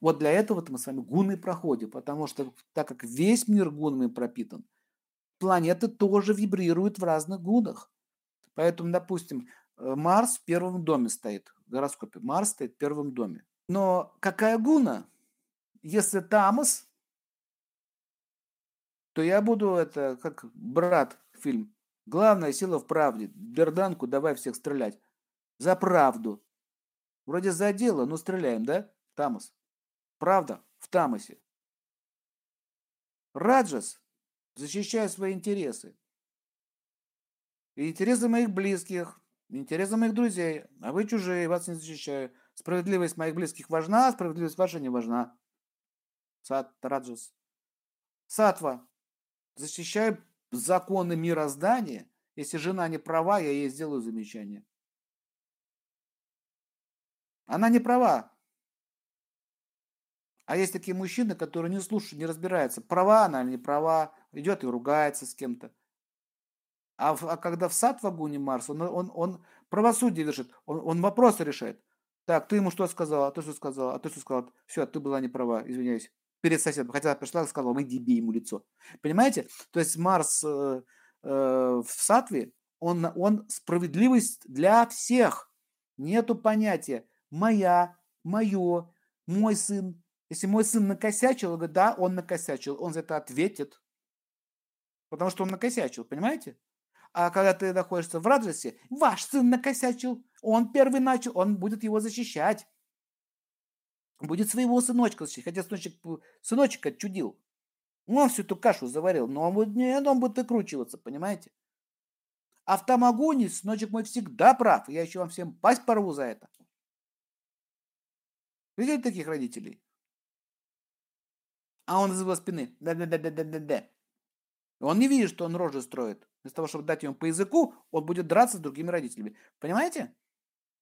вот для этого мы с вами гуны проходим, потому что так как весь мир гунами пропитан, планеты тоже вибрируют в разных гунах. Поэтому, допустим, э, Марс в первом доме стоит, в гороскопе Марс стоит в первом доме. Но какая гуна? Если Тамас, то я буду это, как брат фильм. Главная сила в правде. Берданку давай всех стрелять. За правду. Вроде за дело, но стреляем, да? Тамас. Правда в Тамасе. Раджас защищает свои интересы. Интересы моих близких, интересы моих друзей. А вы чужие, вас не защищаю. Справедливость моих близких важна, а справедливость ваша не важна. Сат, Раджас. Сатва. Защищаю законы мироздания. Если жена не права, я ей сделаю замечание. Она не права. А есть такие мужчины, которые не слушают, не разбираются, права она или не права, идет и ругается с кем-то. А, а когда в сад в огуне Марс, он, он, он правосудие вершит, он, он вопросы решает. Так, ты ему что сказала, а ты что сказала, а ты что сказала, все, ты была не права, извиняюсь, перед соседом. Хотя пришла и сказала, иди бей ему лицо. Понимаете? То есть Марс э, э, в сатве, он, он справедливость для всех. Нету понятия моя, мое, мой сын, если мой сын накосячил, говорит, да, он накосячил, он за это ответит. Потому что он накосячил, понимаете? А когда ты находишься в раджасе, ваш сын накосячил, он первый начал, он будет его защищать. Будет своего сыночка защищать. Хотя сыночек, сыночек отчудил. Он всю эту кашу заварил, но он будет, нет, он будет выкручиваться, понимаете? А в Тамагоне сыночек мой всегда прав. Я еще вам всем пасть порву за это. Видели таких родителей? А он из его спины. Да-да-да-да-да-да. Он не видит, что он рожи строит. Вместо того, чтобы дать ему по языку, он будет драться с другими родителями. Понимаете?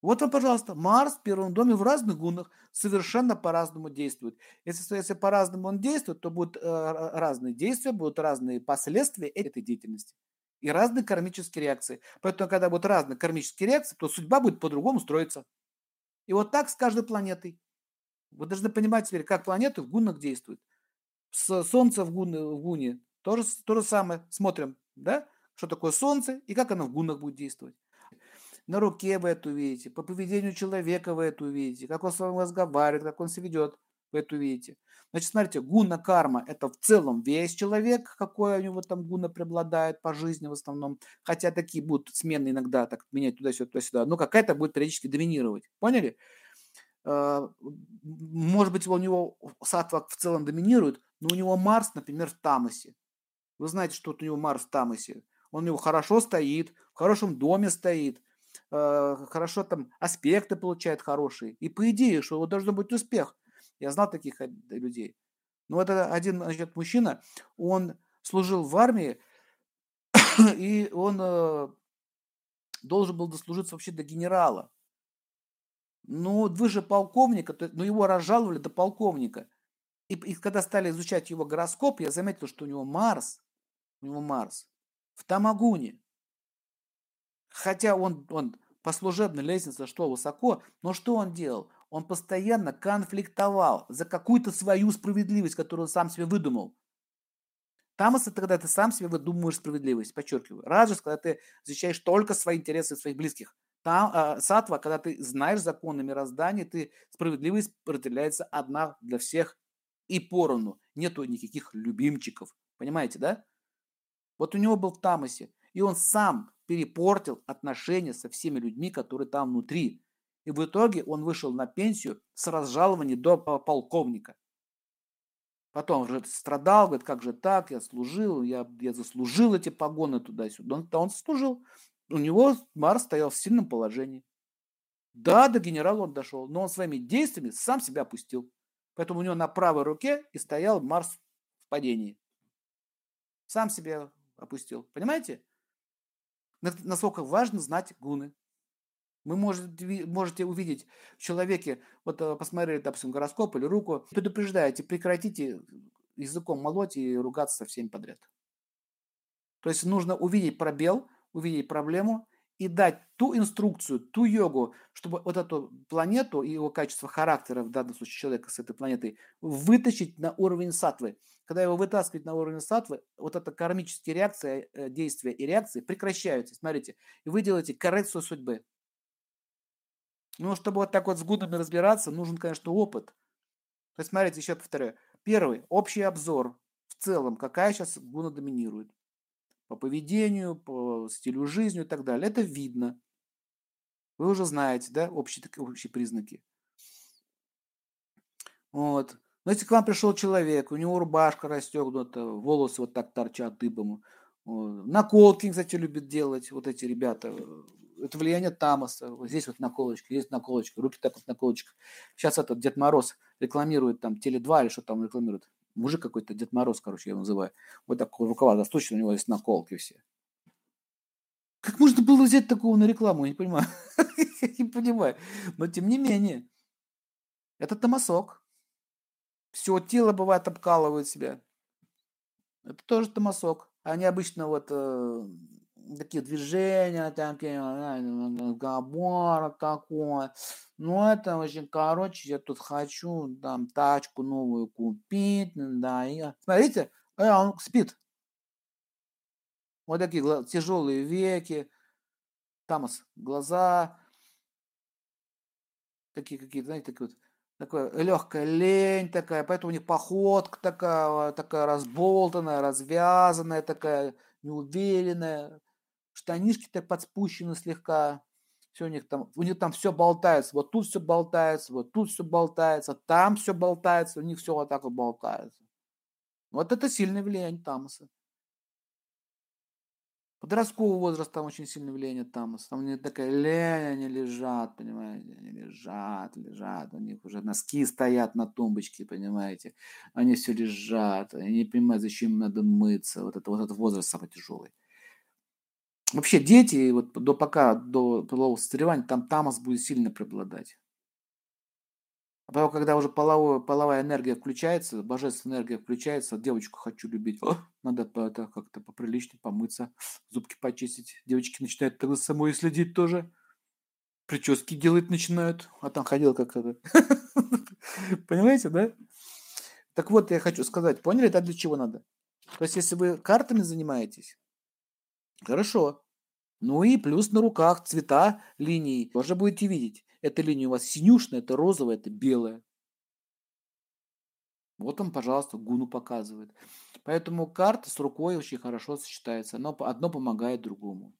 Вот вам, пожалуйста, Марс в первом доме в разных гунах совершенно по-разному действует. Если, если по-разному он действует, то будут э, разные действия, будут разные последствия этой деятельности и разные кармические реакции. Поэтому, когда будут разные кармические реакции, то судьба будет по-другому строиться. И вот так с каждой планетой. Вы должны понимать теперь, как планеты в гунах действуют с Солнце в, гуне, в гуне. То же, то же самое. Смотрим, да? Что такое Солнце и как оно в гунах будет действовать. На руке вы это увидите, по поведению человека вы это увидите, как он с вами разговаривает, как он себя ведет, вы это увидите. Значит, смотрите, гуна карма – это в целом весь человек, какой у него там гуна преобладает по жизни в основном. Хотя такие будут смены иногда, так менять туда-сюда, туда-сюда. Но какая-то будет периодически доминировать. Поняли? А, может быть, у него сатва в целом доминирует, но у него Марс, например, в Тамасе. Вы знаете, что у него Марс в Тамасе. Он у него хорошо стоит, в хорошем доме стоит, э, хорошо там аспекты получает хорошие. И по идее, что у него должен быть успех. Я знал таких людей. Но это один значит, мужчина, он служил в армии, и он э, должен был дослужиться вообще до генерала. Ну, выше полковника, то, ну его разжаловали до полковника. И, и когда стали изучать его гороскоп, я заметил, что у него Марс, у него Марс в Тамагуне. Хотя он, он по служебной лестнице что высоко, но что он делал? Он постоянно конфликтовал за какую-то свою справедливость, которую он сам себе выдумал. Тамас – это когда ты сам себе выдумываешь справедливость, подчеркиваю. Раджас – когда ты защищаешь только свои интересы своих близких. Там, э, сатва, когда ты знаешь законы мироздания, ты справедливость разделяется одна для всех и поровну. Нету никаких любимчиков. Понимаете, да? Вот у него был в Тамасе. И он сам перепортил отношения со всеми людьми, которые там внутри. И в итоге он вышел на пенсию с разжалованием до полковника. Потом уже страдал, говорит, как же так, я служил, я, я заслужил эти погоны туда-сюда. Он, он заслужил. У него Марс стоял в сильном положении. Да, до генерала он дошел, но он своими действиями сам себя опустил. Поэтому у него на правой руке и стоял Марс в падении. Сам себя опустил. Понимаете? Насколько важно знать гуны. Вы можете, увидеть в человеке, вот э, посмотрели, допустим, гороскоп или руку, предупреждаете, прекратите языком молоть и ругаться со всеми подряд. То есть нужно увидеть пробел, увидеть проблему и дать ту инструкцию, ту йогу, чтобы вот эту планету и его качество характера, в данном случае человека с этой планетой, вытащить на уровень сатвы. Когда его вытаскивать на уровень сатвы, вот эта кармические реакции, э, действия и реакции прекращаются. Смотрите, и вы делаете коррекцию судьбы. Но чтобы вот так вот с гунами разбираться, нужен, конечно, опыт. То есть, смотрите, еще повторяю. Первый, общий обзор в целом, какая сейчас гуна доминирует. По поведению, по стилю жизни и так далее. Это видно. Вы уже знаете, да, общие, общие признаки. Вот. Но если к вам пришел человек, у него рубашка расстегнута, волосы вот так торчат дыбом, наколки, кстати, любят делать вот эти ребята, это влияние Тамаса. Вот здесь вот наколочка, здесь наколочка, руки так вот наколочка. Сейчас этот Дед Мороз рекламирует там Теле2 или что там рекламирует. Мужик какой-то, Дед Мороз, короче, я его называю. Вот так рукава застучены, у него есть наколки все. Как можно было взять такого на рекламу, я не понимаю. я не понимаю. Но тем не менее, это томасок. Все тело бывает обкалывает себя. Это тоже томасок. Они обычно вот э, такие движения, такие, габара такое. Ну, это очень, короче, я тут хочу там тачку новую купить, да, и... Смотрите, э, он спит. Вот такие тяжелые веки, там глаза, такие какие-то, знаете, такие вот, такая легкая лень такая, поэтому у них походка такая, такая разболтанная, развязанная такая, неуверенная. Штанишки так подспущены слегка, все у них там, у них там все болтается, вот тут все болтается, вот тут все болтается, там все болтается, у них все вот так вот болтается. Вот это сильное влияние Тамаса. Подростковый возраст там очень сильное влияние Тамаса. Там у них такая лень, они лежат, понимаете, они лежат, лежат, у них уже носки стоят на тумбочке, понимаете, они все лежат, они не понимают, зачем им надо мыться, вот это вот этот возраст самый тяжелый. Вообще дети, вот до пока, до полового созревания, там тамас будет сильно преобладать. А потом, когда уже половое, половая энергия включается, божественная энергия включается, девочку хочу любить, О, надо это как-то поприличнее помыться, зубки почистить. Девочки начинают тогда самой следить тоже. Прически делать начинают, а там ходил как это. Понимаете, да? Так вот, я хочу сказать, поняли, это для чего надо? То есть, если вы картами занимаетесь, Хорошо. Ну и плюс на руках цвета линий тоже будете видеть. Эта линия у вас синюшная, это розовая, это белая. Вот он, пожалуйста, гуну показывает. Поэтому карта с рукой очень хорошо сочетается. Одно, одно помогает другому.